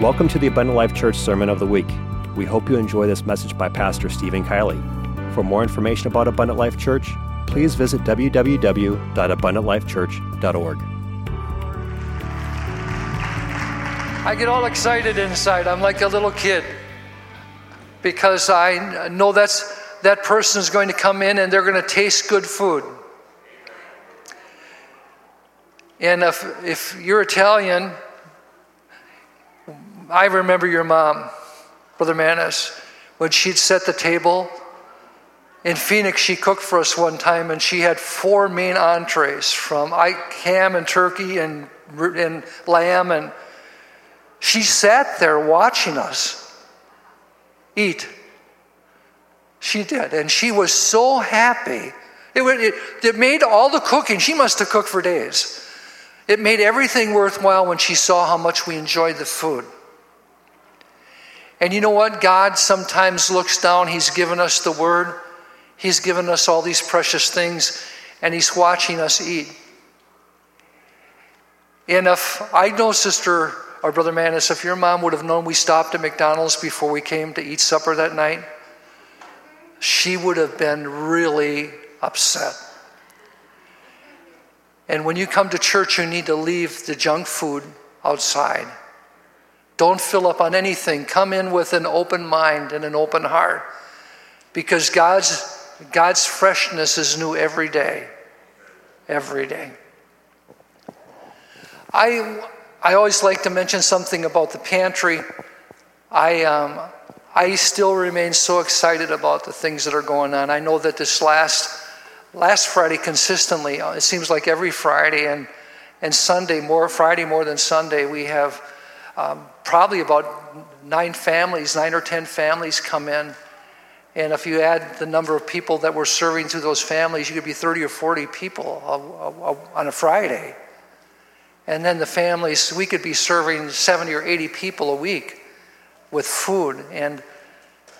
Welcome to the Abundant Life Church Sermon of the Week. We hope you enjoy this message by Pastor Steven Kielley. For more information about Abundant Life Church, please visit www.abundantlifechurch.org. I get all excited inside. I'm like a little kid because I know that's that person is going to come in and they're going to taste good food. And if, if you're Italian, I remember your mom, Brother Manis, when she'd set the table. In Phoenix, she cooked for us one time, and she had four main entrees from ham and turkey and, and lamb. And she sat there watching us eat. She did. And she was so happy. It, it, it made all the cooking, she must have cooked for days. It made everything worthwhile when she saw how much we enjoyed the food. And you know what? God sometimes looks down, He's given us the word, He's given us all these precious things, and He's watching us eat. And if I know, Sister or Brother Manis, if your mom would have known we stopped at McDonald's before we came to eat supper that night, she would have been really upset. And when you come to church, you need to leave the junk food outside. Don't fill up on anything. Come in with an open mind and an open heart because God's, God's freshness is new every day. Every day. I, I always like to mention something about the pantry. I, um, I still remain so excited about the things that are going on. I know that this last last Friday consistently, uh, it seems like every Friday and, and Sunday, more Friday more than Sunday, we have um, probably about nine families, nine or ten families come in. And if you add the number of people that we're serving through those families, you could be 30 or 40 people on a Friday. And then the families, we could be serving 70 or 80 people a week with food. And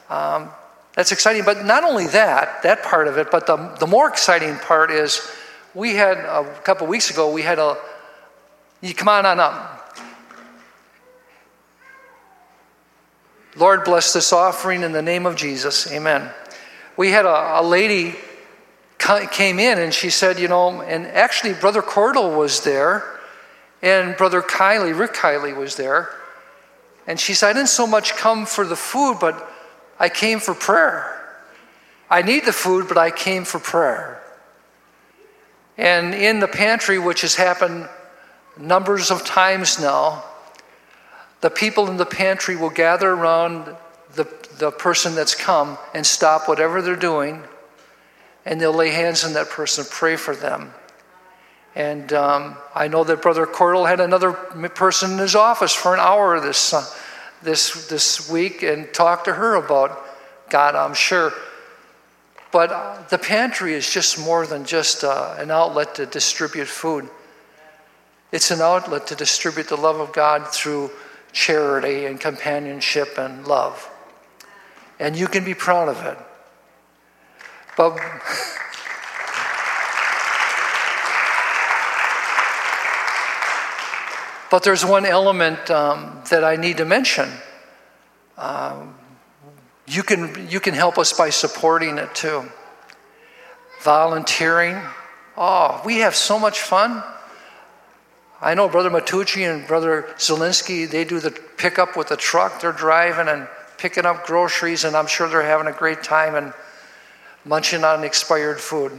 um, that's exciting. But not only that, that part of it, but the, the more exciting part is we had a couple weeks ago, we had a, you come on on up. Lord, bless this offering in the name of Jesus. Amen. We had a, a lady came in and she said, you know, and actually Brother Cordell was there and Brother Kielley, Rick Kielley was there. And she said, I didn't so much come for the food, but I came for prayer. I need the food, but I came for prayer. And in the pantry, which has happened numbers of times now, the people in the pantry will gather around the, the person that's come and stop whatever they're doing, and they'll lay hands on that person, and pray for them. And um, I know that Brother Cordell had another person in his office for an hour this, uh, this, this week and talked to her about God, I'm sure. But the pantry is just more than just uh, an outlet to distribute food. It's an outlet to distribute the love of God through charity and companionship and love. And you can be proud of it. But But there's one element um, that I need to mention. Um, you, can, you can help us by supporting it too. Volunteering. Oh, we have so much fun. I know Brother Matucci and Brother Zelinsky, they do the pickup with the truck. They're driving and picking up groceries, and I'm sure they're having a great time and munching on expired food.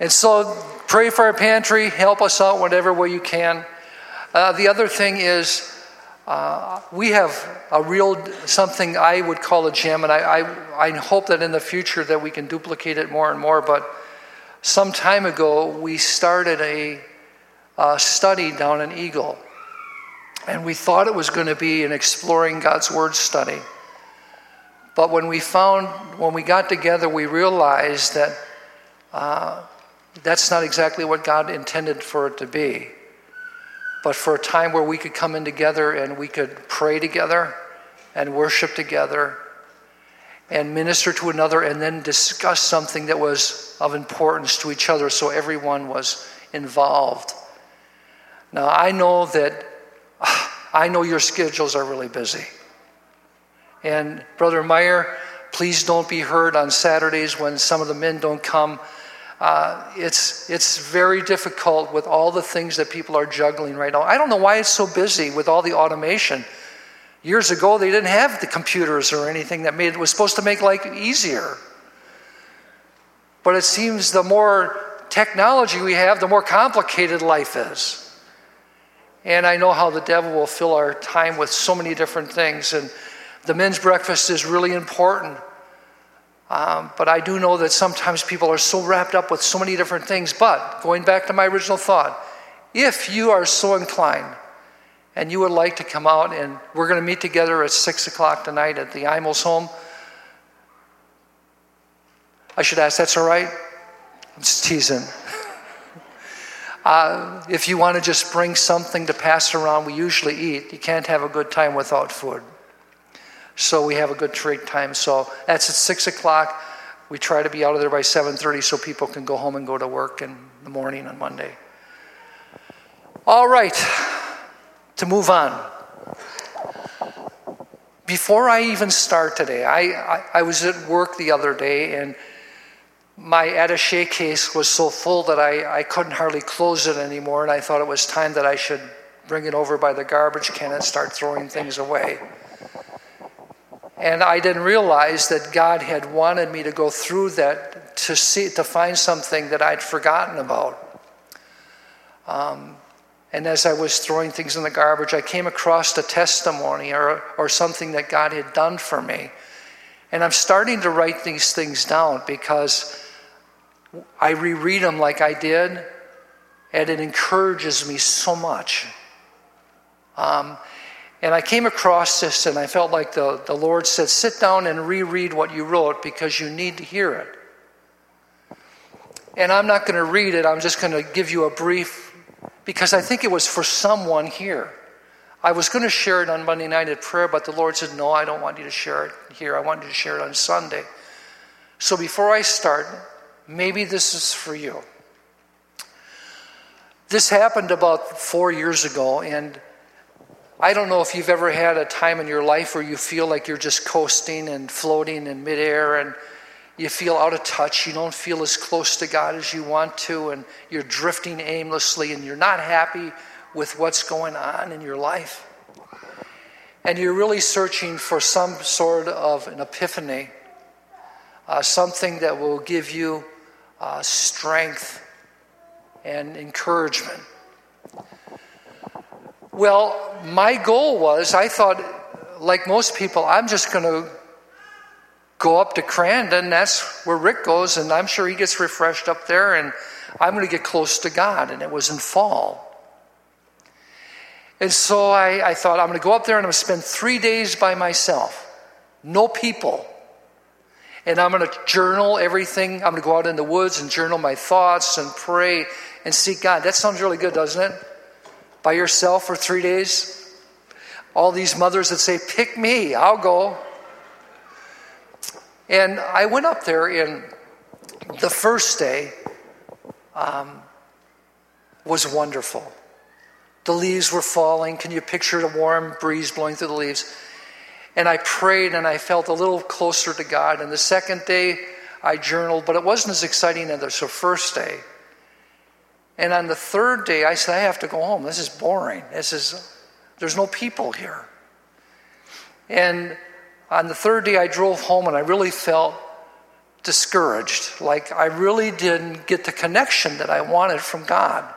And so pray for our pantry, help us out whatever way you can. Uh, the other thing is, uh, we have a real something I would call a gem, and I, I, I, hope that in the future that we can duplicate it more and more. But some time ago, we started a, a study down in Eagle, and we thought it was going to be an exploring God's Word study. But when we found, when we got together, we realized that uh, that's not exactly what God intended for it to be. But for a time where we could come in together and we could pray together and worship together and minister to another and then discuss something that was of importance to each other so everyone was involved Now, I know that, I know your schedules are really busy. And Brother Meyer, please don't be hurt on Saturdays when some of the men don't come. Uh, it's, it's very difficult with all the things that people are juggling right now. I don't know why it's so busy with all the automation. Years ago, they didn't have the computers or anything that made it was supposed to make life easier. But it seems the more technology we have, the more complicated life is. And I know how the devil will fill our time with so many different things. And the men's breakfast is really important. Um, but I do know that sometimes people are so wrapped up with so many different things. But going back to my original thought, if you are so inclined and you would like to come out and we're going to meet together at 6 o'clock tonight at the Imels home, I should ask, that's all right? I'm just teasing. Uh, if you want to just bring something to pass around, we usually eat. You can't have a good time without food. So we have a good treat time. So that's at six o'clock. We try to be out of there by 7:30 so people can go home and go to work in the morning on Monday. All right, to move on. Before I even start today, I, I, I was at work the other day and my attache case was so full that I, I couldn't hardly close it anymore, and I thought it was time that I should bring it over by the garbage can and start throwing things away. And I didn't realize that God had wanted me to go through that to see to find something that I'd forgotten about. Um, and as I was throwing things in the garbage, I came across a testimony or, or something that God had done for me. And I'm starting to write these things down because I reread them like I did, and it encourages me so much. Um, and I came across this, and I felt like the, the Lord said, Sit down and reread what you wrote because you need to hear it. And I'm not going to read it, I'm just going to give you a brief, because I think it was for someone here. I was going to share it on Monday night at prayer, but the Lord said, No, I don't want you to share it here. I want you to share it on Sunday. So before I start, maybe this is for you. This happened about four years ago, and I don't know if you've ever had a time in your life where you feel like you're just coasting and floating in midair and you feel out of touch. You don't feel as close to God as you want to, and you're drifting aimlessly and you're not happy with what's going on in your life. And you're really searching for some sort of an epiphany, uh, something that will give you uh, strength and encouragement. Well, my goal was I thought, like most people, I'm just going to go up to Crandon. That's where Rick goes, and I'm sure he gets refreshed up there, and I'm going to get close to God. And it was in fall. And so I, I thought, I'm going to go up there and I'm going to spend three days by myself. No people and I'm going to journal everything. I'm going to go out in the woods and journal my thoughts and pray and seek God. That sounds really good, doesn't it? By yourself for three days. All these mothers that say, Pick me, I'll go. And I went up there, and the first day um, was wonderful. The leaves were falling. Can you picture the warm breeze blowing through the leaves? And I prayed and I felt a little closer to God. And the second day, I journaled, but it wasn't as exciting as the first day. And on the third day, I said, I have to go home. This is boring. This is, there's no people here. And on the third day, I drove home and I really felt discouraged. Like I really didn't get the connection that I wanted from God.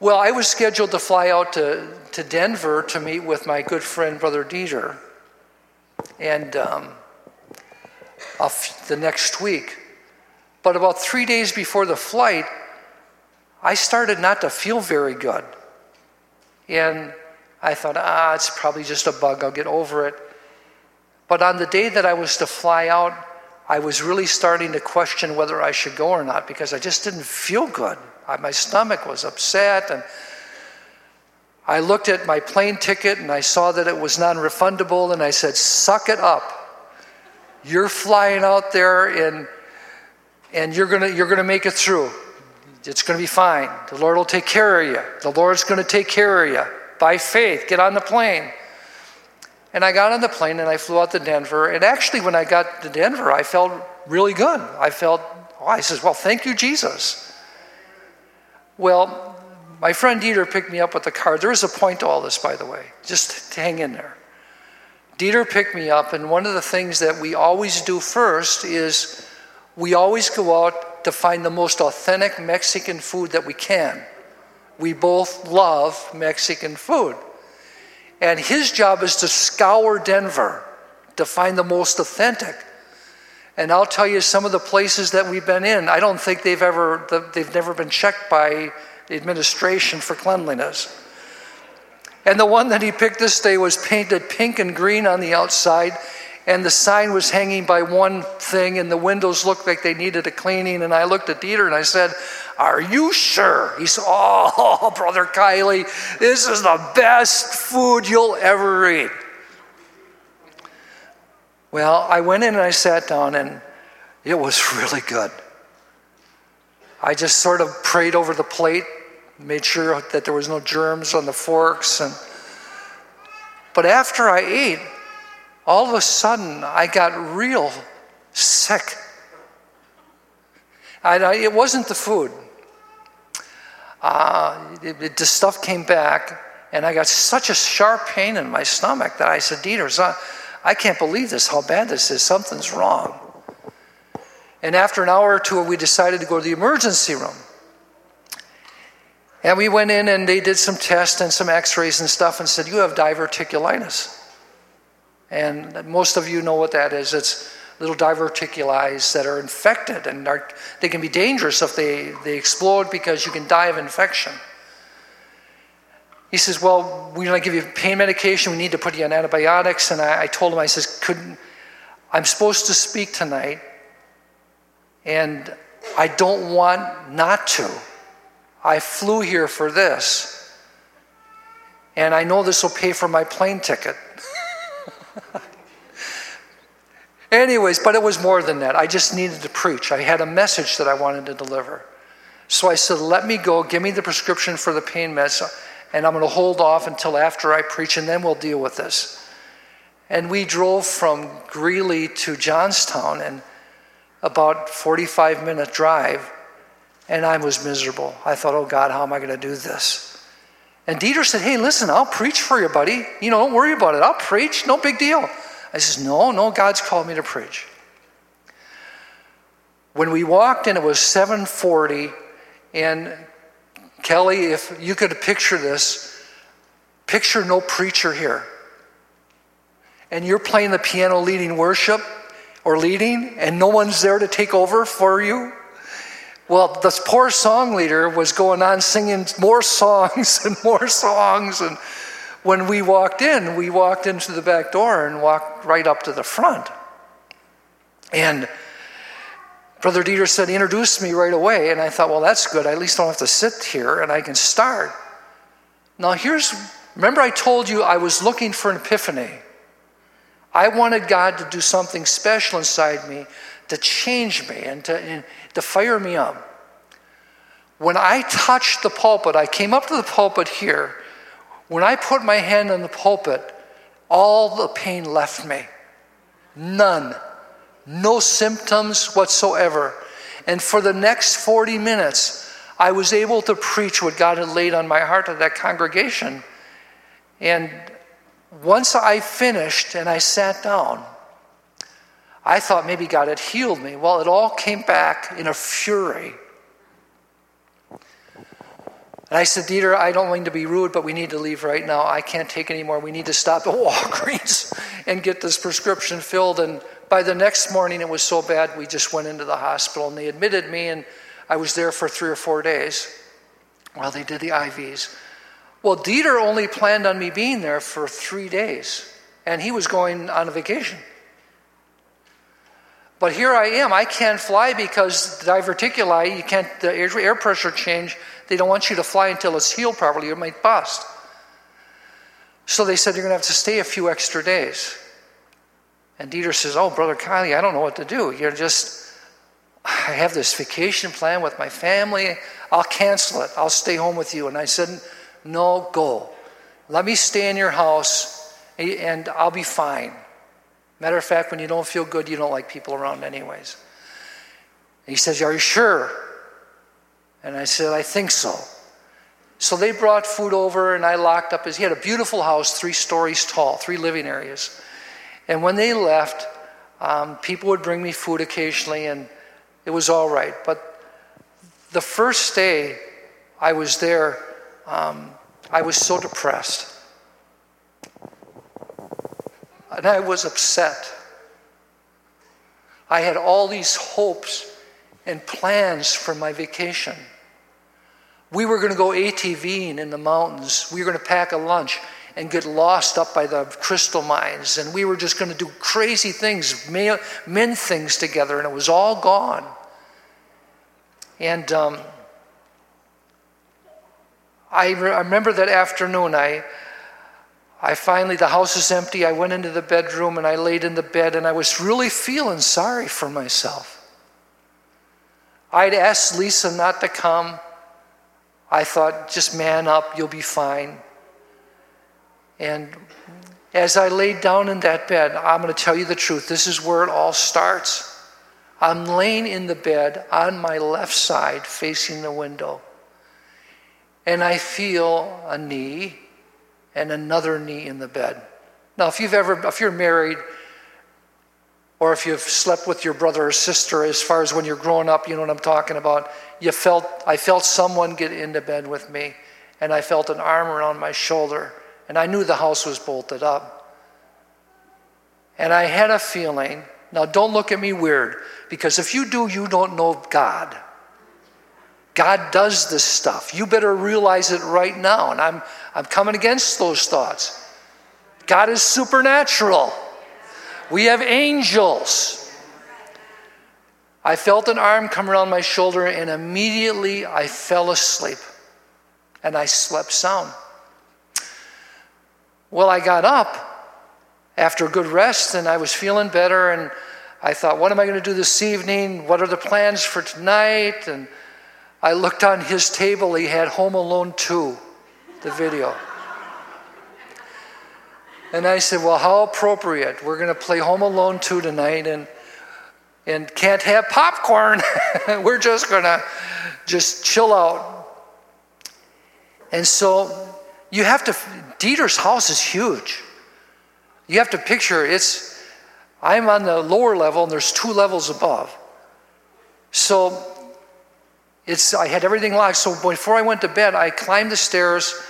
Well, I was scheduled to fly out to, to Denver to meet with my good friend, Brother Dieter, and um, the next week. But about three days before the flight, I started not to feel very good. And I thought, ah, it's probably just a bug, I'll get over it. But on the day that I was to fly out, I was really starting to question whether I should go or not because I just didn't feel good. I, my stomach was upset, and I looked at my plane ticket and I saw that it was non refundable, and I said, Suck it up. You're flying out there and, and you're going you're gonna make it through. It's going to be fine. The Lord will take care of you. The Lord's going to take care of you. By faith, get on the plane. And I got on the plane and I flew out to Denver. And actually, when I got to Denver, I felt really good. I felt, oh, I says, well, thank you, Jesus. Well, my friend Dieter picked me up with the car. There is a point to all this, by the way. Just hang in there. Dieter picked me up, and one of the things that we always do first is we always go out to find the most authentic Mexican food that we can. We both love Mexican food. And his job is to scour Denver to find the most authentic. And I'll tell you some of the places that we've been in, I don't think they've ever they've never been checked by the administration for cleanliness. And the one that he picked this day was painted pink and green on the outside, and the sign was hanging by one thing, and the windows looked like they needed a cleaning. And I looked at Dieter and I said, Are you sure? He said, Oh, Brother Kielley, this is the best food you'll ever eat. Well, I went in and I sat down, and it was really good. I just sort of prayed over the plate, made sure that there was no germs on the forks, and but after I ate, all of a sudden I got real sick. I, it wasn't the food. Uh, it, it, the stuff came back, and I got such a sharp pain in my stomach that I said, Dieter, I can't believe this, how bad this is. Something's wrong. And after an hour or two, we decided to go to the emergency room. And we went in and they did some tests and some x rays and stuff and said, You have diverticulitis. And most of you know what that is. It's little diverticuli that are infected and are, they can be dangerous if they, they explode because you can die of infection. He says, Well, we're going to give you pain medication. We need to put you on antibiotics. And I, I told him, I says, Couldn't, I'm supposed to speak tonight, and I don't want not to. I flew here for this. And I know this will pay for my plane ticket. Anyways, but it was more than that. I just needed to preach. I had a message that I wanted to deliver. So I said, Let me go, give me the prescription for the pain meds and I'm going to hold off until after I preach, and then we'll deal with this. And we drove from Greeley to Johnstown, and about 45 minute drive, and I was miserable. I thought, oh God, how am I going to do this? And Dieter said, hey, listen, I'll preach for you, buddy. You know, don't worry about it. I'll preach, no big deal. I says, no, no, God's called me to preach. When we walked in, it was 740, and Kelly, if you could picture this, picture no preacher here. And you're playing the piano leading worship or leading, and no one's there to take over for you. Well, this poor song leader was going on singing more songs and more songs. And when we walked in, we walked into the back door and walked right up to the front. And Brother Dieter said, he introduced me right away. And I thought, well, that's good. I at least don't have to sit here and I can start. Now, here's remember, I told you I was looking for an epiphany. I wanted God to do something special inside me to change me and to, and to fire me up. When I touched the pulpit, I came up to the pulpit here. When I put my hand on the pulpit, all the pain left me. None no symptoms whatsoever. And for the next 40 minutes, I was able to preach what God had laid on my heart to that congregation. And once I finished and I sat down, I thought maybe God had healed me. Well, it all came back in a fury. And I said, Dieter, I don't mean to be rude, but we need to leave right now. I can't take anymore. We need to stop at Walgreens and get this prescription filled. And by the next morning, it was so bad, we just went into the hospital and they admitted me, and I was there for three or four days while they did the IVs. Well, Dieter only planned on me being there for three days, and he was going on a vacation. But here I am. I can't fly because diverticuli, you can't, the air pressure change, they don't want you to fly until it's healed properly, it might bust. So they said you're going to have to stay a few extra days. And Dieter says, Oh, Brother Kielley, I don't know what to do. You're just, I have this vacation plan with my family. I'll cancel it. I'll stay home with you. And I said, No, go. Let me stay in your house and I'll be fine. Matter of fact, when you don't feel good, you don't like people around, anyways. And he says, Are you sure? And I said, I think so. So they brought food over, and I locked up his. He had a beautiful house, three stories tall, three living areas. And when they left, um, people would bring me food occasionally, and it was all right. But the first day I was there, um, I was so depressed. And I was upset. I had all these hopes and plans for my vacation. We were going to go ATVing in the mountains. We were going to pack a lunch and get lost up by the crystal mines. And we were just going to do crazy things, men things together, and it was all gone. And um, I, re- I remember that afternoon, I, I finally, the house is empty. I went into the bedroom and I laid in the bed, and I was really feeling sorry for myself. I'd asked Lisa not to come. I thought, just man up, you'll be fine. And as I laid down in that bed, I'm going to tell you the truth. This is where it all starts. I'm laying in the bed on my left side facing the window. And I feel a knee and another knee in the bed. Now, if you've ever, if you're married, or if you've slept with your brother or sister, as far as when you're growing up, you know what I'm talking about. You felt, I felt someone get into bed with me, and I felt an arm around my shoulder, and I knew the house was bolted up. And I had a feeling, now don't look at me weird, because if you do, you don't know God. God does this stuff. You better realize it right now. And I'm, I'm coming against those thoughts. God is supernatural. We have angels. I felt an arm come around my shoulder, and immediately I fell asleep and I slept sound. Well, I got up after a good rest and I was feeling better, and I thought, what am I going to do this evening? What are the plans for tonight? And I looked on his table, he had Home Alone 2, the video. And I said, Well, how appropriate. We're going to play Home Alone 2 tonight and, and can't have popcorn. We're just going to just chill out. And so you have to, Dieter's house is huge. You have to picture it's, I'm on the lower level and there's two levels above. So it's, I had everything locked. So before I went to bed, I climbed the stairs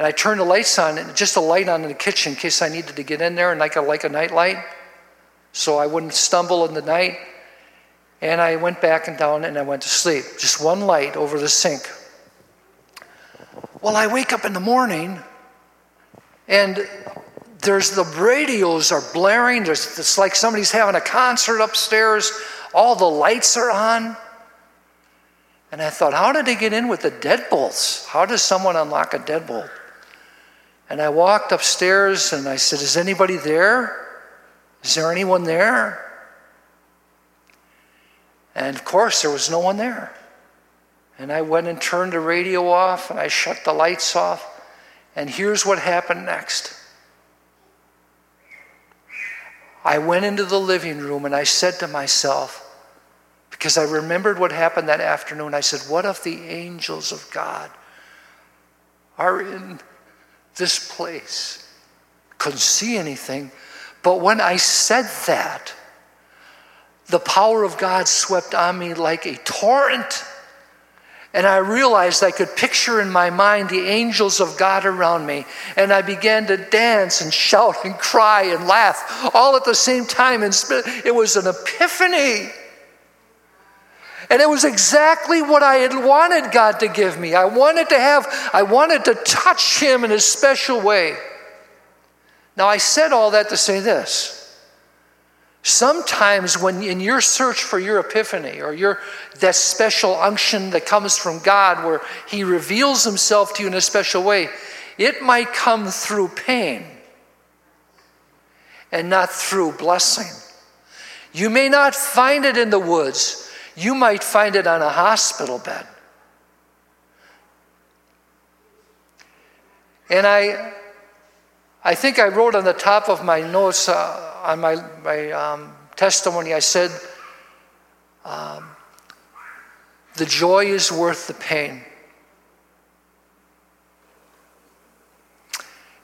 and I turned the lights on, just a light on in the kitchen in case I needed to get in there, and like a, like a night light, so I wouldn't stumble in the night. And I went back and down and I went to sleep. Just one light over the sink. Well, I wake up in the morning and there's the radios are blaring. There's, it's like somebody's having a concert upstairs. All the lights are on. And I thought, how did they get in with the deadbolts? How does someone unlock a deadbolt? And I walked upstairs and I said, Is anybody there? Is there anyone there? And of course, there was no one there. And I went and turned the radio off and I shut the lights off. And here's what happened next. I went into the living room and I said to myself, because I remembered what happened that afternoon, I said, What if the angels of God are in this place. Couldn't see anything. But when I said that, the power of God swept on me like a torrent. And I realized I could picture in my mind the angels of God around me. And I began to dance and shout and cry and laugh all at the same time. And it was an epiphany. And it was exactly what I had wanted God to give me. I wanted to have, I wanted to touch Him in a special way. Now, I said all that to say this. Sometimes, when in your search for your epiphany or your that special unction that comes from God, where He reveals Himself to you in a special way, it might come through pain and not through blessing. You may not find it in the woods. You might find it on a hospital bed. And I, I think I wrote on the top of my notes uh, on my, my um, testimony, I said, um, the joy is worth the pain.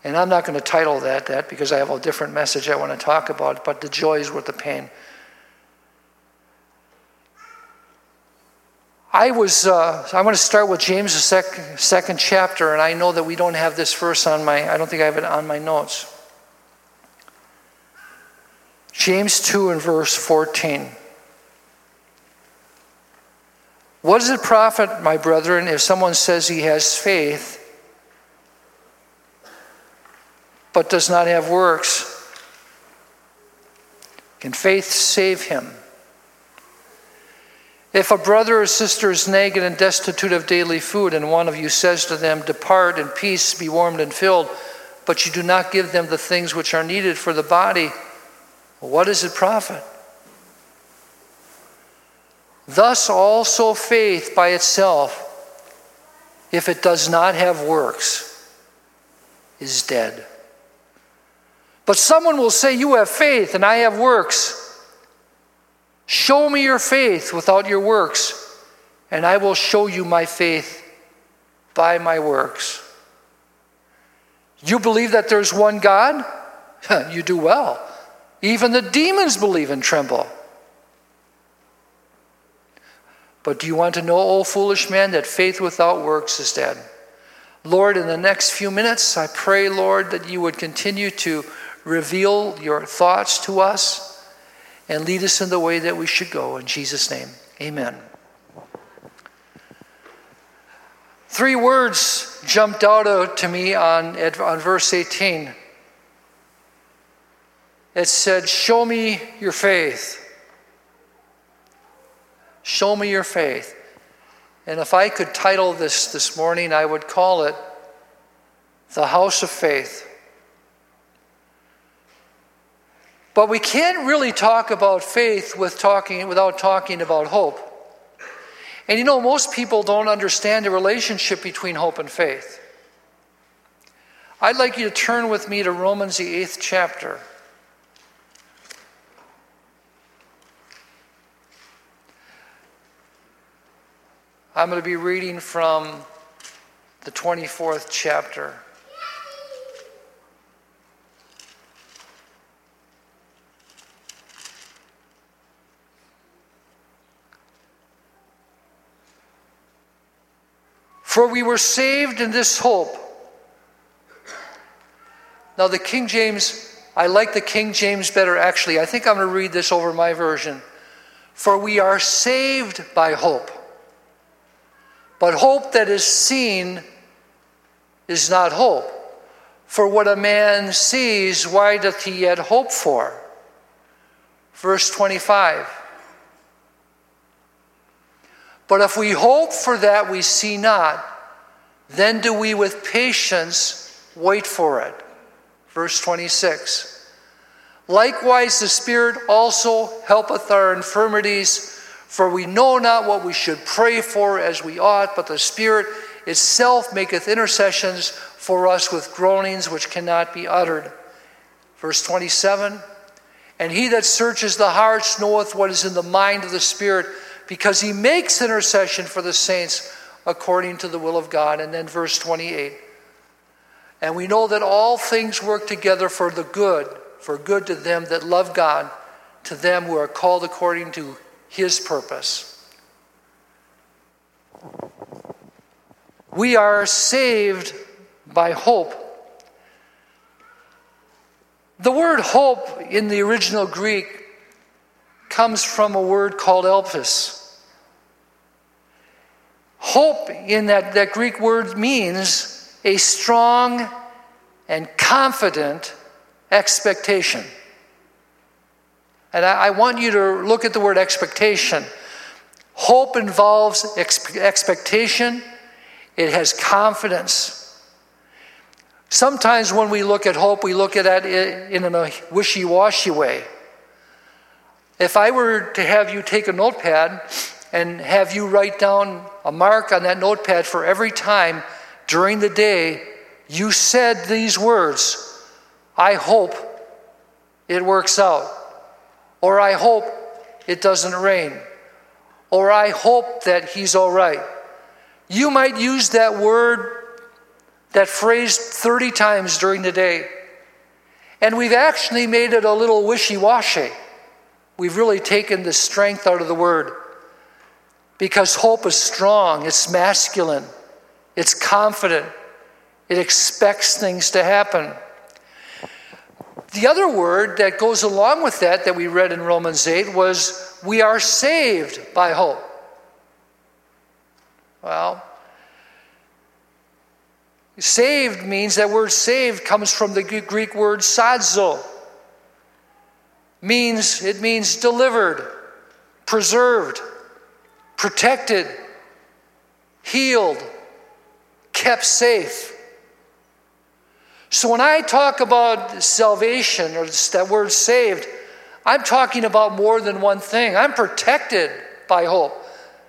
And I'm not going to title that that because I have a different message I want to talk about, but the joy is worth the pain. I was, uh, I want to start with James, the sec- second chapter, and I know that we don't have this verse on my, I don't think I have it on my notes. James 2 and verse 14. What does it profit, my brethren, if someone says he has faith but does not have works? Can faith save him? If a brother or sister is naked and destitute of daily food, and one of you says to them, Depart in peace, be warmed and filled, but you do not give them the things which are needed for the body, what does it profit? Thus also faith by itself, if it does not have works, is dead. But someone will say, You have faith and I have works. Show me your faith without your works, and I will show you my faith by my works. You believe that there's one God? you do well. Even the demons believe and tremble. But do you want to know, O foolish man, that faith without works is dead? Lord, in the next few minutes, I pray, Lord, that you would continue to reveal your thoughts to us and lead us in the way that we should go. In Jesus' name, amen. Three words jumped out to me on, on verse 18. It said, Show me your faith. Show me your faith. And if I could title this this morning, I would call it The House of Faith. But we can't really talk about faith with talking, without talking about hope. And you know, most people don't understand the relationship between hope and faith. I'd like you to turn with me to Romans, the eighth chapter. I'm going to be reading from the 24th chapter. For we were saved in this hope. Now, the King James, I like the King James better actually. I think I'm going to read this over my version. For we are saved by hope. But hope that is seen is not hope. For what a man sees, why doth he yet hope for? Verse 25. But if we hope for that we see not, then do we with patience wait for it. Verse 26. Likewise, the Spirit also helpeth our infirmities, for we know not what we should pray for as we ought, but the Spirit itself maketh intercessions for us with groanings which cannot be uttered. Verse 27 And he that searches the hearts knoweth what is in the mind of the Spirit because he makes intercession for the saints according to the will of God. And then verse 28. And we know that all things work together for the good, for good to them that love God, to them who are called according to his purpose. We are saved by hope. The word hope in the original Greek comes from a word called elpis. Hope in that, that Greek word means a strong and confident expectation. And I, I want you to look at the word expectation. Hope involves ex- expectation, it has confidence. Sometimes when we look at hope, we look at it in a wishy washy way. If I were to have you take a notepad and have you write down a mark on that notepad for every time during the day you said these words I hope it works out, or I hope it doesn't rain, or I hope that he's all right. You might use that word, that phrase 30 times during the day. And we've actually made it a little wishy washy. We've really taken the strength out of the word because hope is strong, it's masculine, it's confident, it expects things to happen. The other word that goes along with that, that we read in Romans 8, was we are saved by hope. Well, saved means that word saved comes from the Greek word sozo. Means it means delivered, preserved, protected, healed, kept safe. So when I talk about salvation or that word saved, I'm talking about more than one thing. I'm protected by hope.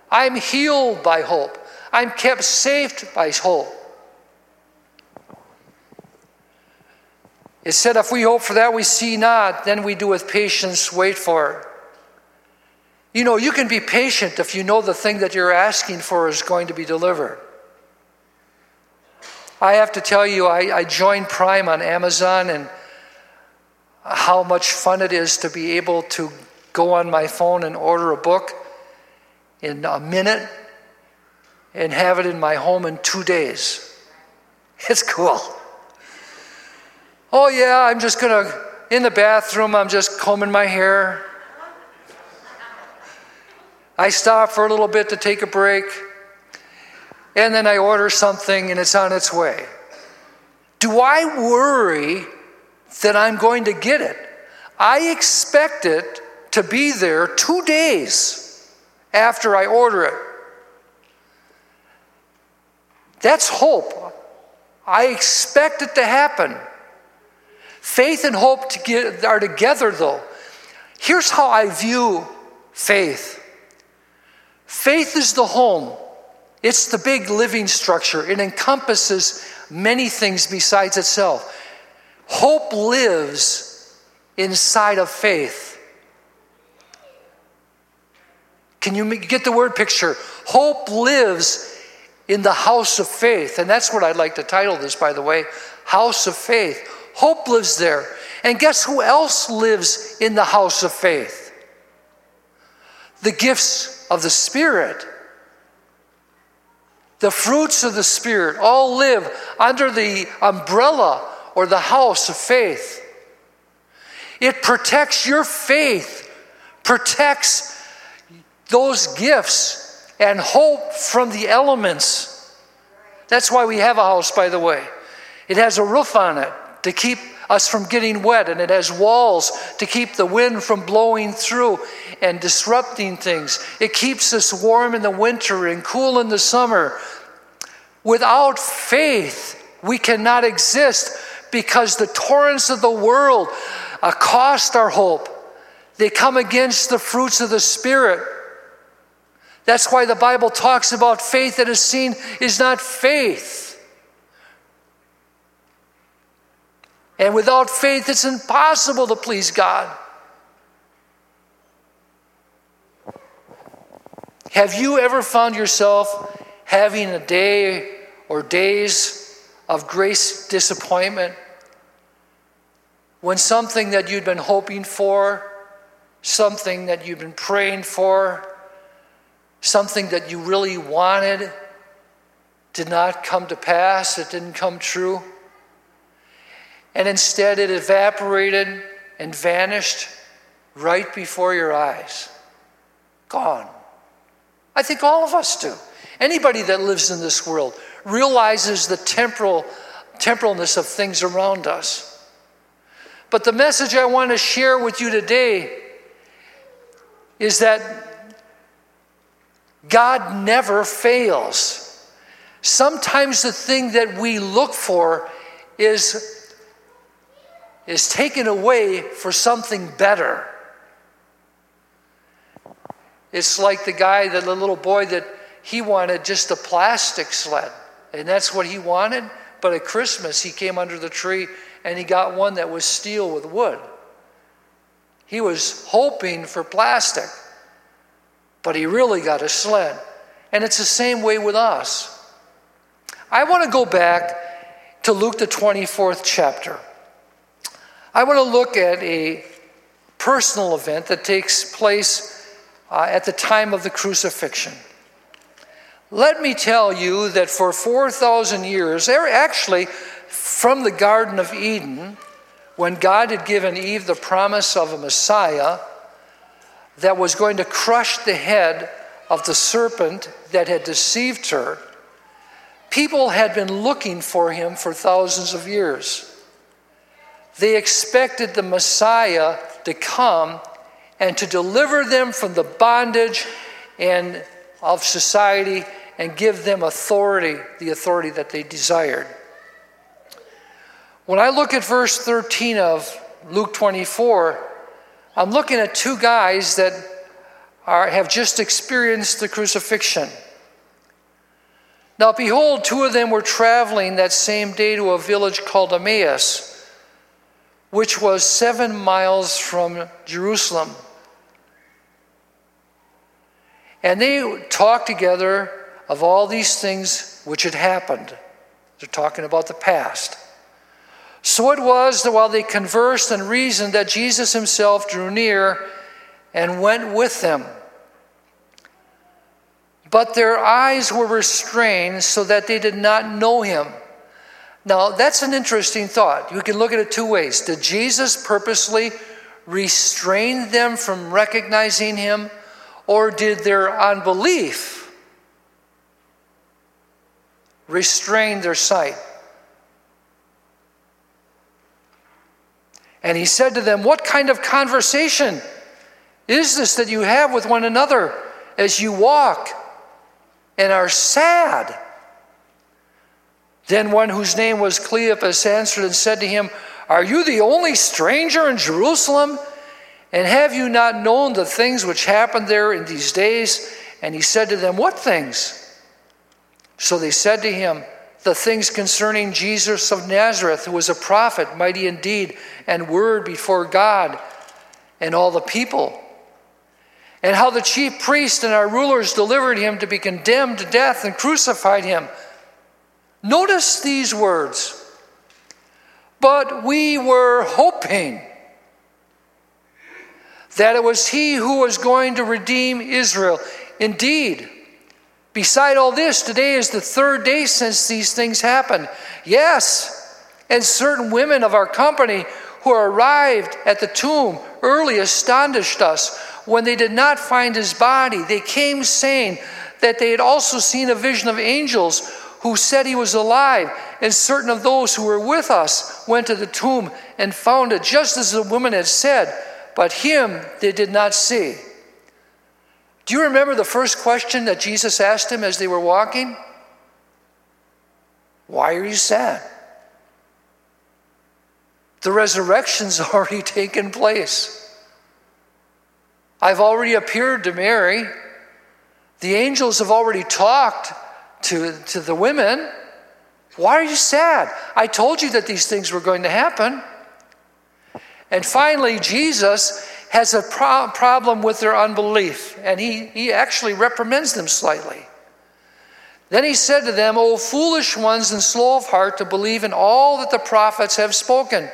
I'm healed by hope. I'm kept safe by hope. It said, If we hope for that we see not, then we do with patience wait for it. You know, you can be patient if you know the thing that you're asking for is going to be delivered. I have to tell you, I, I joined Prime on Amazon and how much fun it is to be able to go on my phone and order a book in a minute and have it in my home in two days. It's cool. Oh, yeah, I'm just going to, in the bathroom, I'm just combing my hair. I stop for a little bit to take a break and then I order something and it's on its way. Do I worry that I'm going to get it? I expect it to be there two days after I order it. That's hope. I expect it to happen. Faith and hope to get, are together, though. Here's how I view faith faith is the home it's the big living structure, it encompasses many things besides itself. Hope lives inside of faith. Can you get the word picture? Hope lives in the house of faith. And that's what I'd like to title this, by the way House of Faith. Hope lives there. And guess who else lives in the house of faith? The gifts of the Spirit. The fruits of the Spirit all live under the umbrella or the house of faith. It protects your faith, protects those gifts and hope from the elements. That's why we have a house, by the way. It has a roof on it to keep us from getting wet, and it has walls to keep the wind from blowing through and disrupting things. It keeps us warm in the winter and cool in the summer. Without faith, we cannot exist because the torrents of the world accost our hope. They come against the fruits of the Spirit. That's why the Bible talks about faith that is seen is not faith. And without faith, it's impossible to please God. Have you ever found yourself having a day or days of grace disappointment? When something that you'd been hoping for, something that you'd been praying for, something that you really wanted did not come to pass, it didn't come true and instead it evaporated and vanished right before your eyes. Gone. I think all of us do. Anybody that lives in this world realizes the temporal temporalness of things around us. But the message I want to share with you today is that God never fails. Sometimes the thing that we look for is is taken away for something better. It's like the guy, the little boy that he wanted just a plastic sled. And that's what he wanted. But at Christmas, he came under the tree and he got one that was steel with wood. He was hoping for plastic, but he really got a sled. And it's the same way with us. I want to go back to Luke, the 24th chapter. I want to look at a personal event that takes place uh, at the time of the crucifixion. Let me tell you that for 4,000 years, actually from the Garden of Eden, when God had given Eve the promise of a Messiah that was going to crush the head of the serpent that had deceived her, people had been looking for him for thousands of years. They expected the Messiah to come and to deliver them from the bondage and of society and give them authority, the authority that they desired. When I look at verse 13 of Luke 24, I'm looking at two guys that are, have just experienced the crucifixion. Now, behold, two of them were traveling that same day to a village called Emmaus, which was seven miles from Jerusalem. And they talked together of all these things which had happened. They're talking about the past. So it was that while they conversed and reasoned, that Jesus himself drew near and went with them. But their eyes were restrained so that they did not know him. Now, that's an interesting thought. You can look at it two ways. Did Jesus purposely restrain them from recognizing him, or did their unbelief restrain their sight? And he said to them, What kind of conversation is this that you have with one another as you walk and are sad? Then one whose name was Cleopas answered and said to him, Are you the only stranger in Jerusalem? And have you not known the things which happened there in these days? And he said to them, What things? So they said to him, the things concerning Jesus of Nazareth, who was a prophet, mighty in deed and word before God and all the people. And how the chief priests and our rulers delivered him to be condemned to death and crucified him. Notice these words. But we were hoping that it was he who was going to redeem Israel. Indeed, Beside all this, today is the third day since these things happened. Yes, and certain women of our company who arrived at the tomb early astonished us when they did not find his body. They came saying that they had also seen a vision of angels who said he was alive, and certain of those who were with us went to the tomb and found it just as the woman had said, but him they did not see. Do you remember the first question that Jesus asked him as they were walking? Why are you sad? The resurrection's already taken place. I've already appeared to Mary. The angels have already talked to, to the women. Why are you sad? I told you that these things were going to happen. And finally, Jesus has a pro- problem with their unbelief, and he, he actually reprimands them slightly. Then he said to them, O foolish ones and slow of heart to believe in all that the prophets have spoken.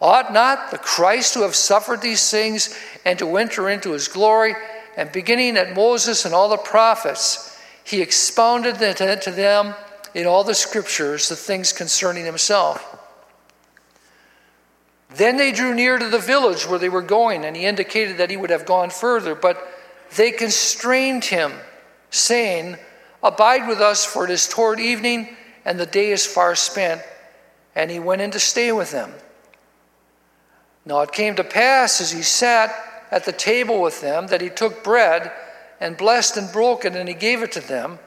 Ought not the Christ to have suffered these things and to enter into his glory? And beginning at Moses and all the prophets, he expounded to them in all the scriptures the things concerning himself. Then they drew near to the village where they were going, and he indicated that he would have gone further, but they constrained him, saying, Abide with us, for it is toward evening, and the day is far spent. And he went in to stay with them. Now it came to pass as he sat at the table with them that he took bread and blessed and broke it, and he gave it to them.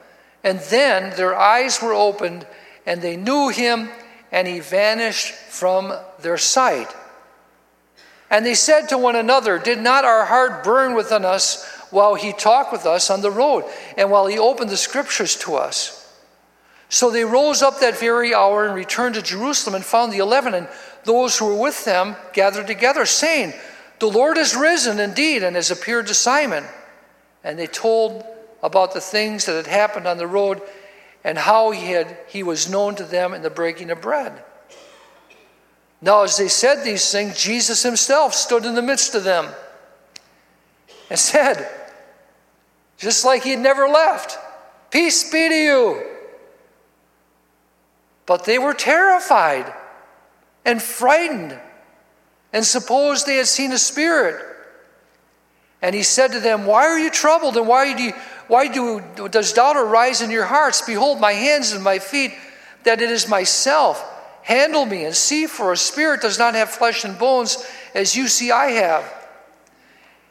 And then their eyes were opened, and they knew him and he vanished from their sight. And they said to one another, Did not our heart burn within us while he talked with us on the road and while he opened the scriptures to us. So they rose up that very hour and returned to Jerusalem and found the eleven and those who were with them gathered together, saying, The Lord is risen indeed and has appeared to Simon. And they told about the things that had happened on the road and how he, had, he was known to them in the breaking of bread. Now, as they said these things, Jesus himself stood in the midst of them and said, just like he had never left, Peace be to you. But they were terrified and frightened and supposed they had seen a spirit. And he said to them, Why are you troubled? And why do you, why do, does doubt arise in your hearts? Behold, my hands and my feet, that it is myself. Handle me and see, for a spirit does not have flesh and bones, as you see I have.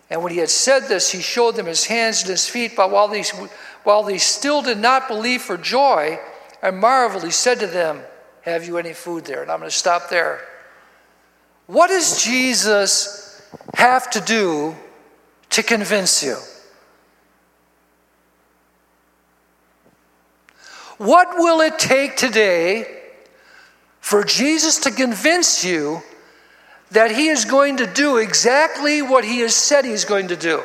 And when he had said this, he showed them his hands and his feet. But while they, while they still did not believe for joy and marvel, he said to them, Have you any food there? And I'm going to stop there. What does Jesus have to do to convince you? What will it take today for Jesus to convince you that he is going to do exactly what he has said he's going to do?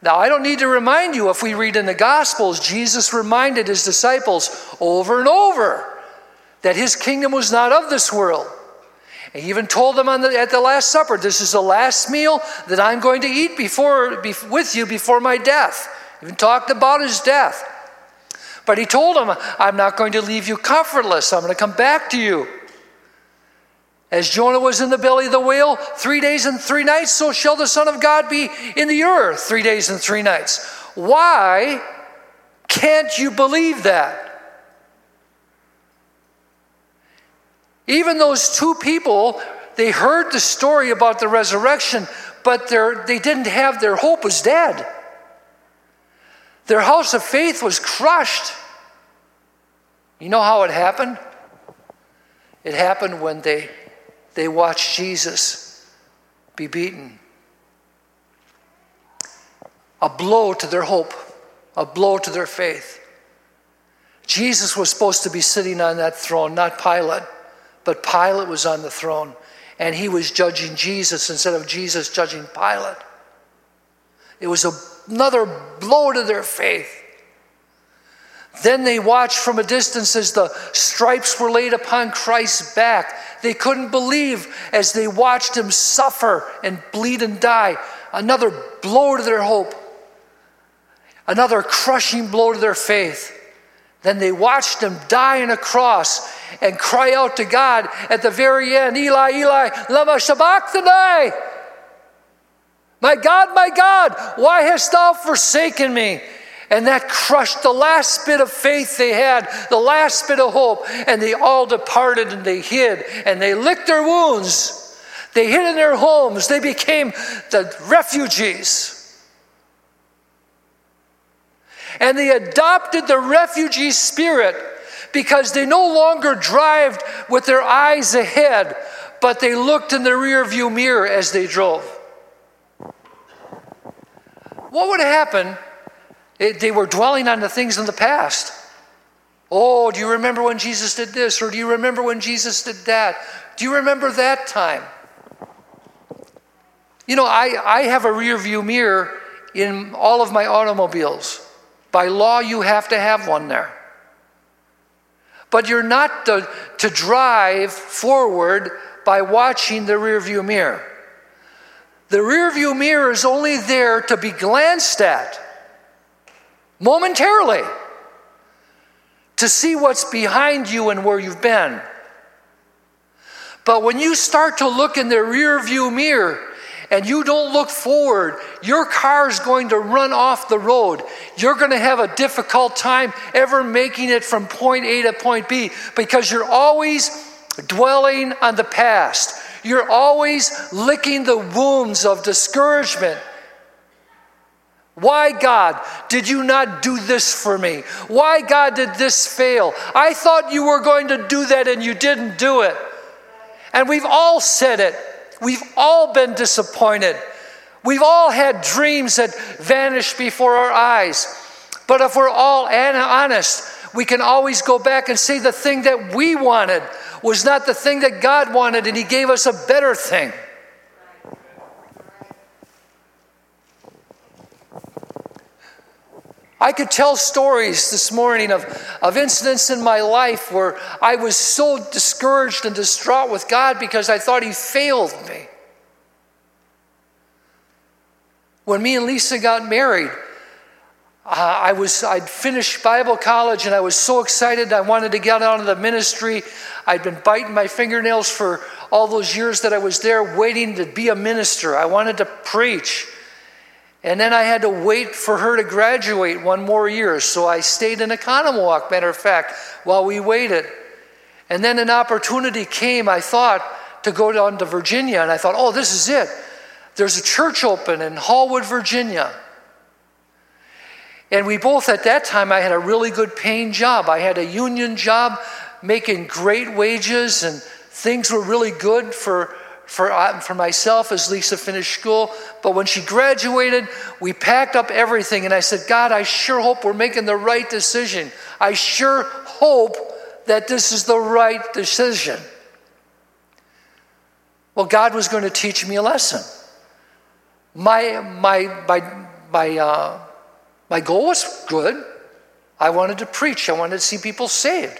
Now, I don't need to remind you, if we read in the Gospels, Jesus reminded his disciples over and over that his kingdom was not of this world. He even told them the, at the Last Supper, This is the last meal that I'm going to eat before, be, with you before my death. Even talked about his death. But he told them, I'm not going to leave you comfortless. I'm going to come back to you. As Jonah was in the belly of the whale three days and three nights, so shall the Son of God be in the earth three days and three nights. Why can't you believe that? Even those two people, they heard the story about the resurrection, but they didn't have their hope was dead. Their house of faith was crushed. You know how it happened? It happened when they, they watched Jesus be beaten. A blow to their hope, a blow to their faith. Jesus was supposed to be sitting on that throne, not Pilate, but Pilate was on the throne, and he was judging Jesus instead of Jesus judging Pilate. It was another blow to their faith. Then they watched from a distance as the stripes were laid upon Christ's back. They couldn't believe as they watched him suffer and bleed and die. Another blow to their hope, another crushing blow to their faith. Then they watched him die on a cross and cry out to God at the very end Eli, Eli, Lama Sabachthani. My God, my God, why hast thou forsaken me? And that crushed the last bit of faith they had, the last bit of hope, and they all departed and they hid and they licked their wounds. They hid in their homes. They became the refugees. And they adopted the refugee spirit because they no longer drove with their eyes ahead, but they looked in the rearview mirror as they drove. What would happen if they were dwelling on the things in the past? Oh, do you remember when Jesus did this? Or do you remember when Jesus did that? Do you remember that time? You know, I, I have a rear view mirror in all of my automobiles. By law, you have to have one there. But you're not to, to drive forward by watching the rear view mirror. The rearview mirror is only there to be glanced at momentarily to see what's behind you and where you've been. But when you start to look in the rearview mirror and you don't look forward, your car is going to run off the road. You're going to have a difficult time ever making it from point A to point B because you're always dwelling on the past. You're always licking the wounds of discouragement. Why, God, did you not do this for me? Why, God, did this fail? I thought you were going to do that and you didn't do it. And we've all said it. We've all been disappointed. We've all had dreams that vanish before our eyes. But if we're all honest, we can always go back and say the thing that we wanted was not the thing that God wanted, and He gave us a better thing. I could tell stories this morning of, of incidents in my life where I was so discouraged and distraught with God because I thought He failed me. When me and Lisa got married, uh, I was I'd finished Bible college and I was so excited I wanted to get out of the ministry. I'd been biting my fingernails for all those years that I was there waiting to be a minister. I wanted to preach. And then I had to wait for her to graduate one more year. So I stayed in Oconomowoc, matter of fact, while we waited. And then an opportunity came, I thought, to go down to Virginia. And I thought, oh, this is it. There's a church open in Hallwood, Virginia. And we both, at that time, I had a really good paying job. I had a union job making great wages, and things were really good for for, uh, for myself as Lisa finished school. But when she graduated, we packed up everything, and I said, God, I sure hope we're making the right decision. I sure hope that this is the right decision. Well, God was going to teach me a lesson. My, my, my, my, uh, my goal was good. I wanted to preach, I wanted to see people saved.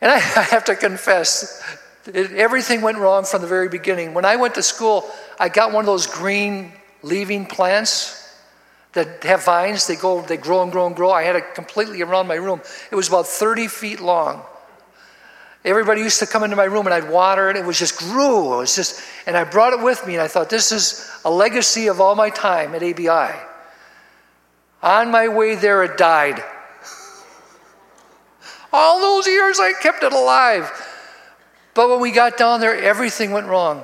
And I, I have to confess, it, everything went wrong from the very beginning. When I went to school, I got one of those green leaving plants that have vines. They go, they grow and grow and grow. I had it completely around my room. It was about 30 feet long. Everybody used to come into my room and I'd water it. It was just grew. It was just, and I brought it with me and I thought, this is a legacy of all my time at ABI. On my way there, it died. all those years, I kept it alive. But when we got down there, everything went wrong.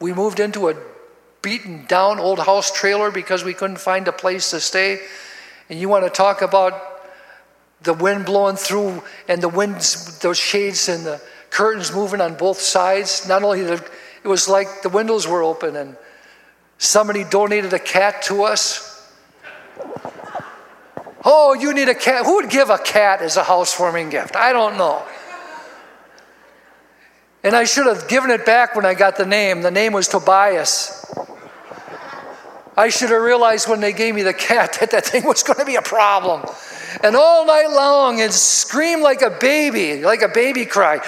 We moved into a beaten down old house trailer because we couldn't find a place to stay. And you want to talk about the wind blowing through and the winds, those shades and the curtains moving on both sides. Not only the, it was like the windows were open and somebody donated a cat to us. Oh, you need a cat. Who would give a cat as a housewarming gift? I don't know. And I should have given it back when I got the name. The name was Tobias. I should have realized when they gave me the cat that that thing was going to be a problem. And all night long, it screamed like a baby, like a baby cry.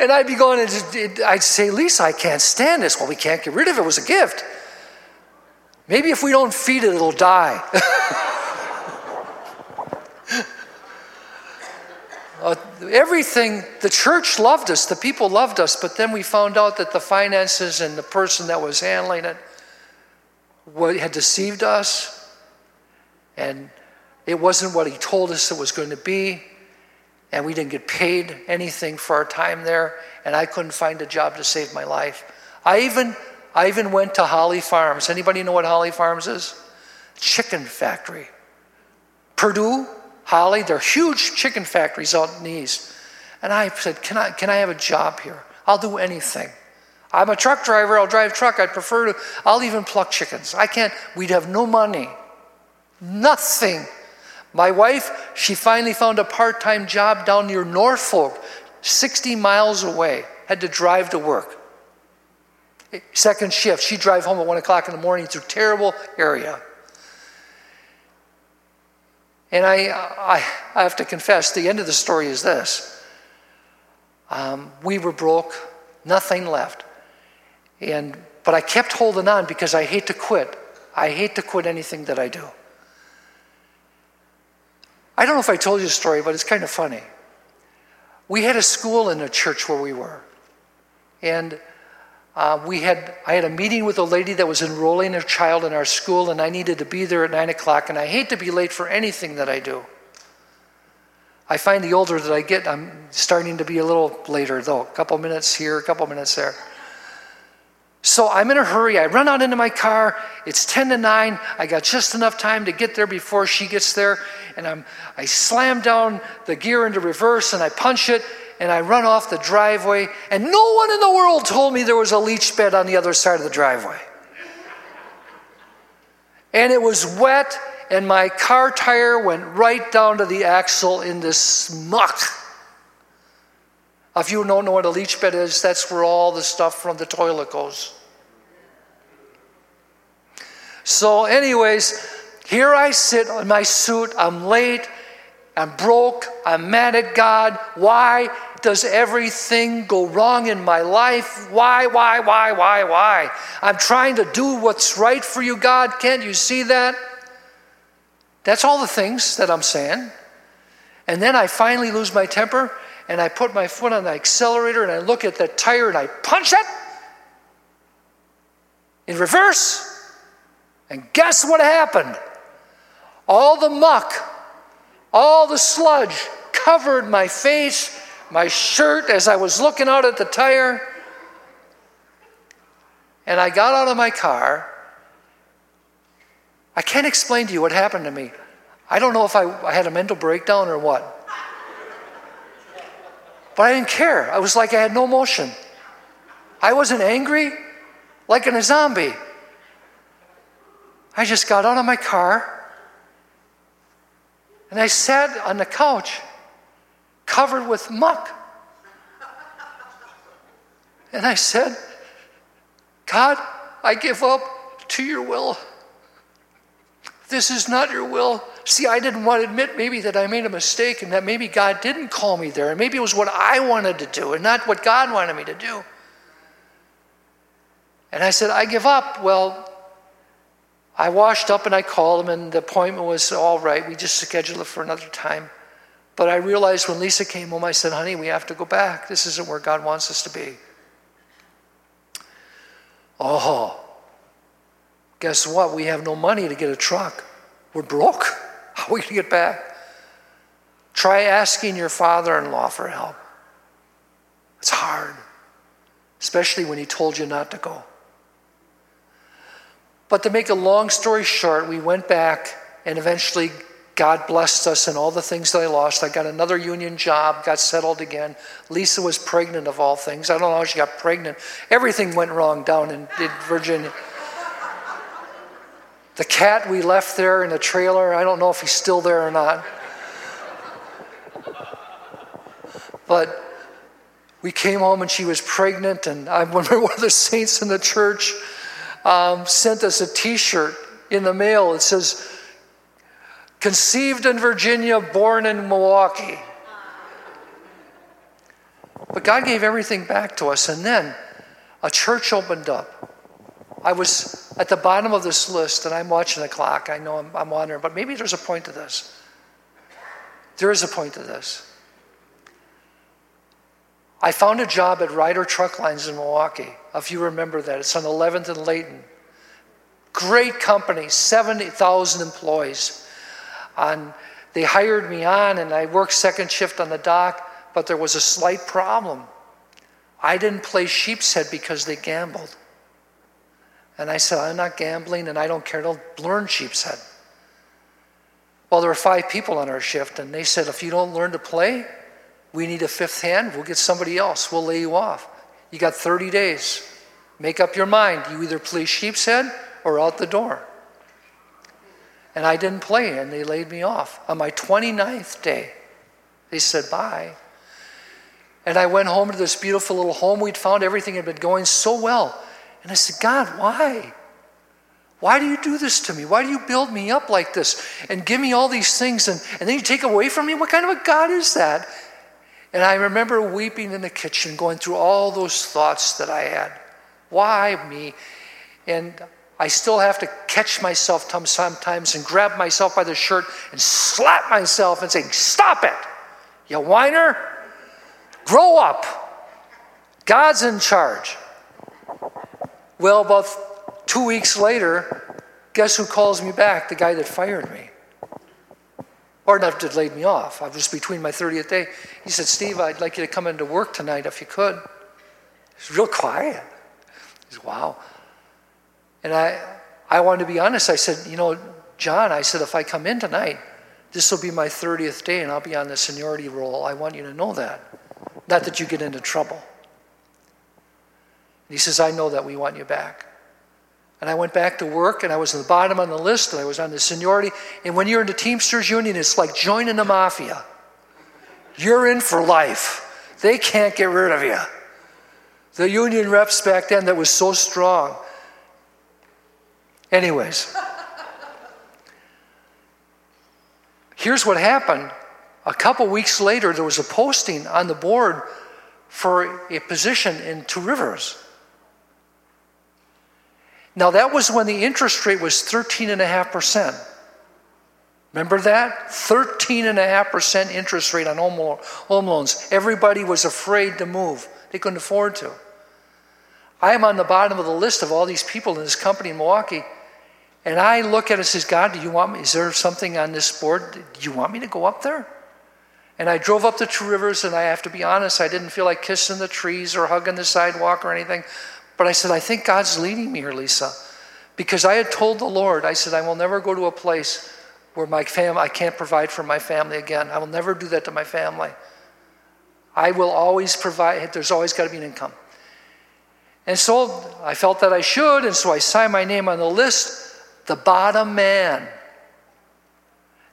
And I'd be going, and I'd say, Lisa, I can't stand this. Well, we can't get rid of it. It was a gift. Maybe if we don't feed it, it'll die. Uh, everything, the church loved us, the people loved us, but then we found out that the finances and the person that was handling it had deceived us, and it wasn't what he told us it was going to be, and we didn't get paid anything for our time there, and I couldn't find a job to save my life. I even, I even went to Holly Farms. Anybody know what Holly Farms is? Chicken factory. Perdue, Holly, they're huge chicken factories out in the east. And I said, can I, can I have a job here? I'll do anything. I'm a truck driver, I'll drive truck. I'd prefer to, I'll even pluck chickens. I can't, we'd have no money. Nothing. My wife, she finally found a part time job down near Norfolk, 60 miles away, had to drive to work. Second shift, she'd drive home at 1 o'clock in the morning through terrible area. And I, I, I have to confess, the end of the story is this um, we were broke, nothing left. And, but I kept holding on because I hate to quit. I hate to quit anything that I do. I don't know if I told you the story, but it's kind of funny. We had a school in the church where we were. And uh, we had, I had a meeting with a lady that was enrolling a child in our school, and I needed to be there at 9 o'clock, and I hate to be late for anything that I do. I find the older that I get, I'm starting to be a little later, though. A couple minutes here, a couple minutes there. So I'm in a hurry. I run out into my car. It's 10 to 9. I got just enough time to get there before she gets there. And I'm, I slam down the gear into reverse and I punch it and I run off the driveway, and no one in the world told me there was a leach bed on the other side of the driveway. And it was wet, and my car tire went right down to the axle in this muck. If you don't know what a leach bed is, that's where all the stuff from the toilet goes. So, anyways, here I sit in my suit. I'm late. I'm broke. I'm mad at God. Why does everything go wrong in my life? Why, why, why, why, why? I'm trying to do what's right for you, God. Can't you see that? That's all the things that I'm saying. And then I finally lose my temper and I put my foot on the accelerator and I look at that tire and I punch it in reverse. And guess what happened? All the muck, all the sludge covered my face, my shirt as I was looking out at the tire. And I got out of my car. I can't explain to you what happened to me. I don't know if I, I had a mental breakdown or what. But I didn't care. I was like I had no emotion. I wasn't angry, like in a zombie. I just got out of my car and I sat on the couch covered with muck. And I said, God, I give up to your will. This is not your will. See, I didn't want to admit maybe that I made a mistake and that maybe God didn't call me there. And maybe it was what I wanted to do and not what God wanted me to do. And I said, I give up. Well, I washed up and I called him, and the appointment was all right. We just scheduled it for another time. But I realized when Lisa came home, I said, honey, we have to go back. This isn't where God wants us to be. Oh, guess what? We have no money to get a truck. We're broke. How are we going to get back? Try asking your father in law for help. It's hard, especially when he told you not to go. But to make a long story short, we went back and eventually God blessed us and all the things that I lost. I got another union job, got settled again. Lisa was pregnant of all things. I don't know how she got pregnant. Everything went wrong down in, in Virginia. The cat we left there in the trailer, I don't know if he's still there or not. But we came home and she was pregnant, and I remember one of the saints in the church um, sent us a t shirt in the mail. It says, Conceived in Virginia, born in Milwaukee. But God gave everything back to us, and then a church opened up. I was at the bottom of this list, and I'm watching the clock. I know I'm, I'm wondering, but maybe there's a point to this. There is a point to this. I found a job at Ryder Truck Lines in Milwaukee, if you remember that. It's on 11th and Layton. Great company, 70,000 employees. And they hired me on, and I worked second shift on the dock, but there was a slight problem. I didn't play sheepshead because they gambled. And I said, I'm not gambling and I don't care to learn sheepshead. Well, there were five people on our shift, and they said, if you don't learn to play, we need a fifth hand. We'll get somebody else. We'll lay you off. You got 30 days. Make up your mind. You either play sheepshead or out the door. And I didn't play, and they laid me off. On my 29th day, they said bye. And I went home to this beautiful little home we'd found. Everything had been going so well. And I said, God, why? Why do you do this to me? Why do you build me up like this and give me all these things and, and then you take away from me? What kind of a God is that? And I remember weeping in the kitchen, going through all those thoughts that I had. Why me? And I still have to catch myself sometimes and grab myself by the shirt and slap myself and say, Stop it, you whiner. Grow up. God's in charge. Well, about two weeks later, guess who calls me back? The guy that fired me. Or not that laid me off. I was between my 30th day. He said, Steve, I'd like you to come into work tonight if you could. He's real quiet. He's, wow. And I, I wanted to be honest. I said, you know, John, I said, if I come in tonight, this will be my 30th day and I'll be on the seniority roll. I want you to know that. not that you get into trouble. And he says, I know that we want you back. And I went back to work and I was at the bottom on the list and I was on the seniority. And when you're in the Teamsters Union, it's like joining the mafia. You're in for life. They can't get rid of you. The union reps back then that was so strong. Anyways, here's what happened. A couple weeks later, there was a posting on the board for a position in Two Rivers. Now, that was when the interest rate was 13.5%. Remember that? 13.5% interest rate on home loans. Everybody was afraid to move, they couldn't afford to. I am on the bottom of the list of all these people in this company in Milwaukee. And I look at it and says, God, do you want me? Is there something on this board? Do you want me to go up there? And I drove up the Two Rivers, and I have to be honest, I didn't feel like kissing the trees or hugging the sidewalk or anything. But I said, I think God's leading me here, Lisa. Because I had told the Lord, I said, I will never go to a place where my family, I can't provide for my family again. I will never do that to my family. I will always provide, there's always got to be an income. And so I felt that I should, and so I signed my name on the list, the bottom man.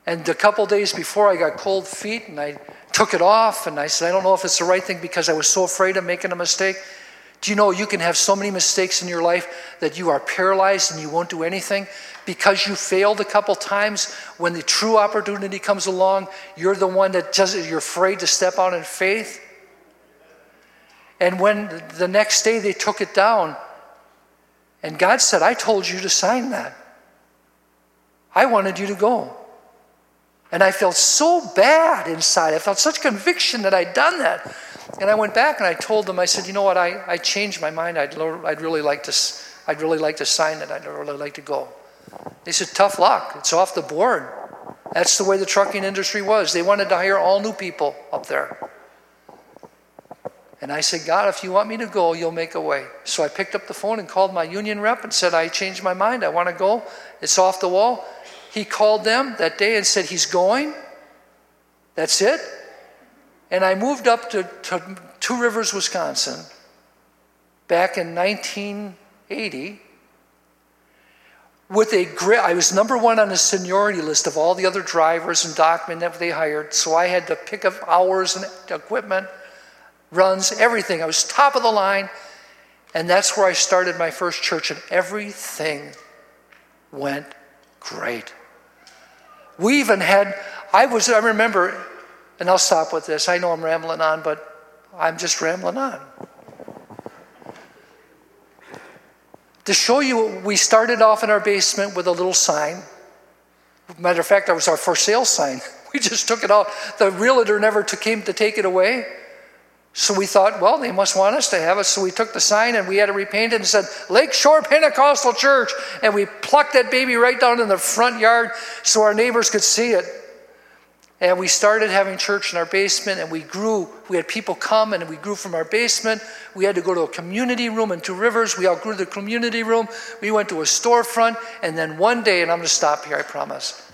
And a couple days before, I got cold feet, and I took it off, and I said, I don't know if it's the right thing because I was so afraid of making a mistake. Do you know you can have so many mistakes in your life that you are paralyzed and you won't do anything? Because you failed a couple times, when the true opportunity comes along, you're the one that does it, you're afraid to step out in faith. And when the next day they took it down, and God said, I told you to sign that. I wanted you to go. And I felt so bad inside. I felt such conviction that I'd done that. And I went back and I told them, I said, you know what, I, I changed my mind. I'd, I'd, really like to, I'd really like to sign it. I'd really like to go. They said, tough luck. It's off the board. That's the way the trucking industry was. They wanted to hire all new people up there. And I said, God, if you want me to go, you'll make a way. So I picked up the phone and called my union rep and said, I changed my mind. I want to go. It's off the wall. He called them that day and said, He's going. That's it. And I moved up to, to Two Rivers, Wisconsin back in 1980 with a great, I was number one on the seniority list of all the other drivers and dockmen that they hired. So I had to pick up hours and equipment runs, everything. I was top of the line. And that's where I started my first church, and everything went great. We even had, I was, I remember, and I'll stop with this. I know I'm rambling on, but I'm just rambling on. To show you, we started off in our basement with a little sign. Matter of fact, that was our for sale sign. We just took it out. The realtor never came to take it away. So we thought, well, they must want us to have it. So we took the sign and we had it repainted and said, Lakeshore Pentecostal Church. And we plucked that baby right down in the front yard so our neighbors could see it. And we started having church in our basement and we grew. We had people come and we grew from our basement. We had to go to a community room in Two Rivers. We outgrew the community room. We went to a storefront. And then one day, and I'm going to stop here, I promise.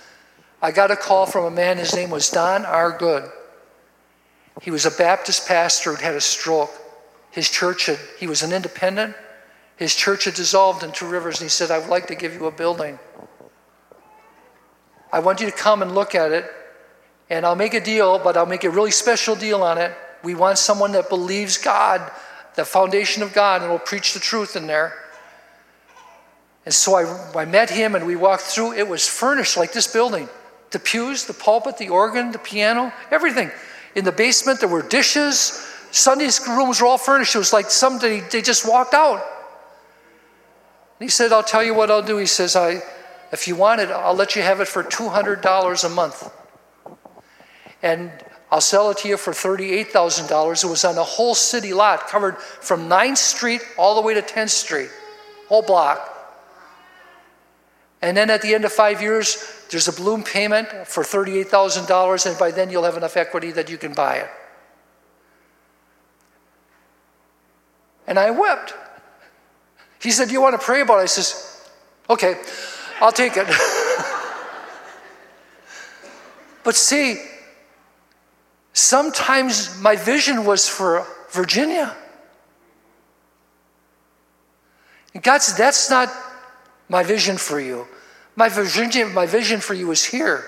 I got a call from a man, his name was Don R. Good. He was a Baptist pastor who had a stroke. His church had, he was an independent. His church had dissolved in Two Rivers, and he said, I would like to give you a building. I want you to come and look at it, and I'll make a deal, but I'll make a really special deal on it. We want someone that believes God, the foundation of God, and will preach the truth in there. And so I, I met him, and we walked through. It was furnished like this building the pews, the pulpit, the organ, the piano, everything. In the basement, there were dishes. Sunday rooms were all furnished. It was like somebody, they just walked out. he said, I'll tell you what I'll do. He says, I, if you want it, I'll let you have it for $200 a month. And I'll sell it to you for $38,000. It was on a whole city lot covered from 9th Street all the way to 10th Street, whole block. And then at the end of five years, there's a balloon payment for $38,000, and by then you'll have enough equity that you can buy it. And I wept. He said, Do you want to pray about it? I says, Okay, I'll take it. but see, Sometimes my vision was for Virginia. And God said, that's not my vision for you. My vision, my vision for you is here.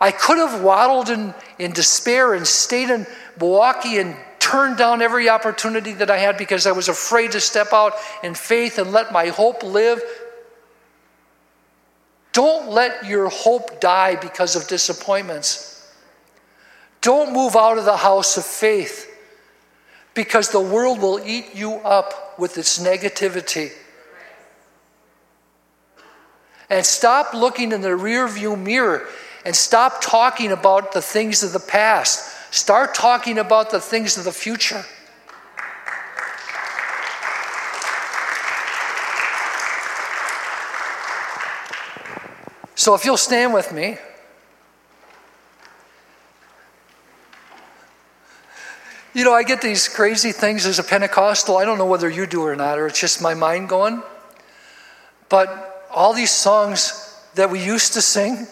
I could have waddled in, in despair and stayed in Milwaukee and turned down every opportunity that I had because I was afraid to step out in faith and let my hope live. Don't let your hope die because of disappointments. Don't move out of the house of faith because the world will eat you up with its negativity. And stop looking in the rearview mirror and stop talking about the things of the past. Start talking about the things of the future. So, if you'll stand with me. You know, I get these crazy things as a Pentecostal. I don't know whether you do or not, or it's just my mind going. But all these songs that we used to sing,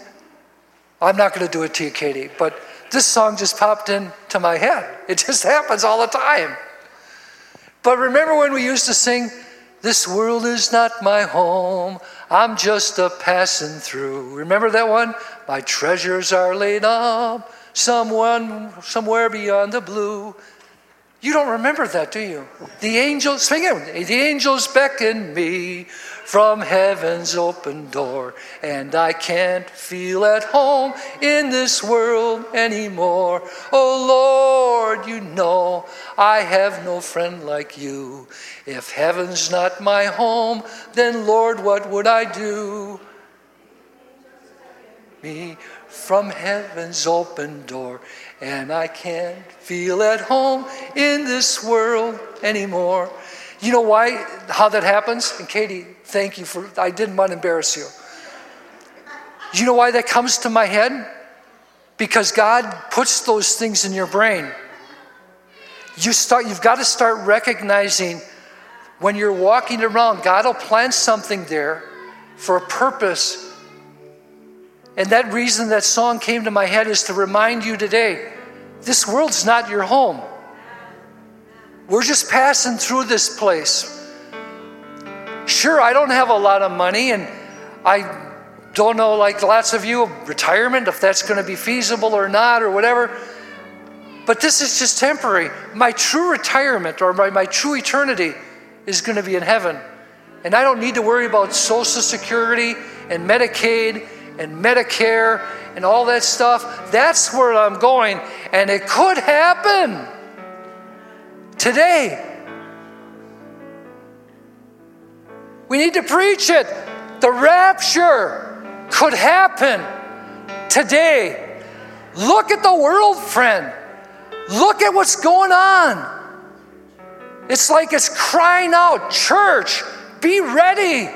I'm not going to do it to you, Katie, but this song just popped into my head. It just happens all the time. But remember when we used to sing, This world is not my home, I'm just a passing through. Remember that one? My treasures are laid up someone somewhere beyond the blue. You don't remember that, do you? The angels, sing it. The angels beckon me from heaven's open door, and I can't feel at home in this world anymore. Oh Lord, you know I have no friend like you. If heaven's not my home, then Lord, what would I do? Me from heaven's open door, and I can't feel at home in this world anymore. You know why, how that happens? And Katie, thank you for, I didn't want to embarrass you. You know why that comes to my head? Because God puts those things in your brain. You start, you've got to start recognizing when you're walking around, God will plant something there for a purpose and that reason that song came to my head is to remind you today this world's not your home. We're just passing through this place. Sure, I don't have a lot of money, and I don't know, like lots of you, retirement, if that's going to be feasible or not, or whatever. But this is just temporary. My true retirement or my, my true eternity is going to be in heaven. And I don't need to worry about Social Security and Medicaid and Medicare and all that stuff. That's where I'm going. And it could happen today. We need to preach it. The rapture could happen today. Look at the world, friend. Look at what's going on. It's like it's crying out, Church, be ready.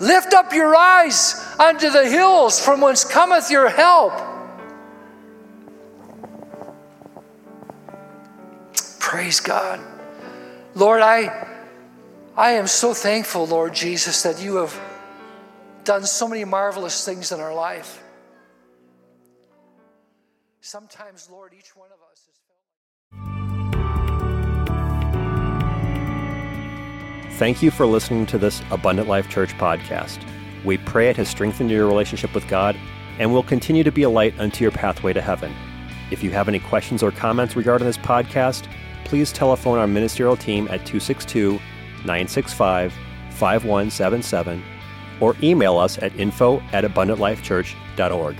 Lift up your eyes unto the hills from whence cometh your help. Praise God. Lord, I, I am so thankful, Lord Jesus, that you have done so many marvelous things in our life. Sometimes, Lord, each one of us is. Thank you for listening to this Abundant Life Church podcast. We pray it has strengthened your relationship with God and will continue to be a light unto your pathway to heaven. If you have any questions or comments regarding this podcast, please telephone our ministerial team at 262 965 5177 or email us at info at abundantlifechurch.org.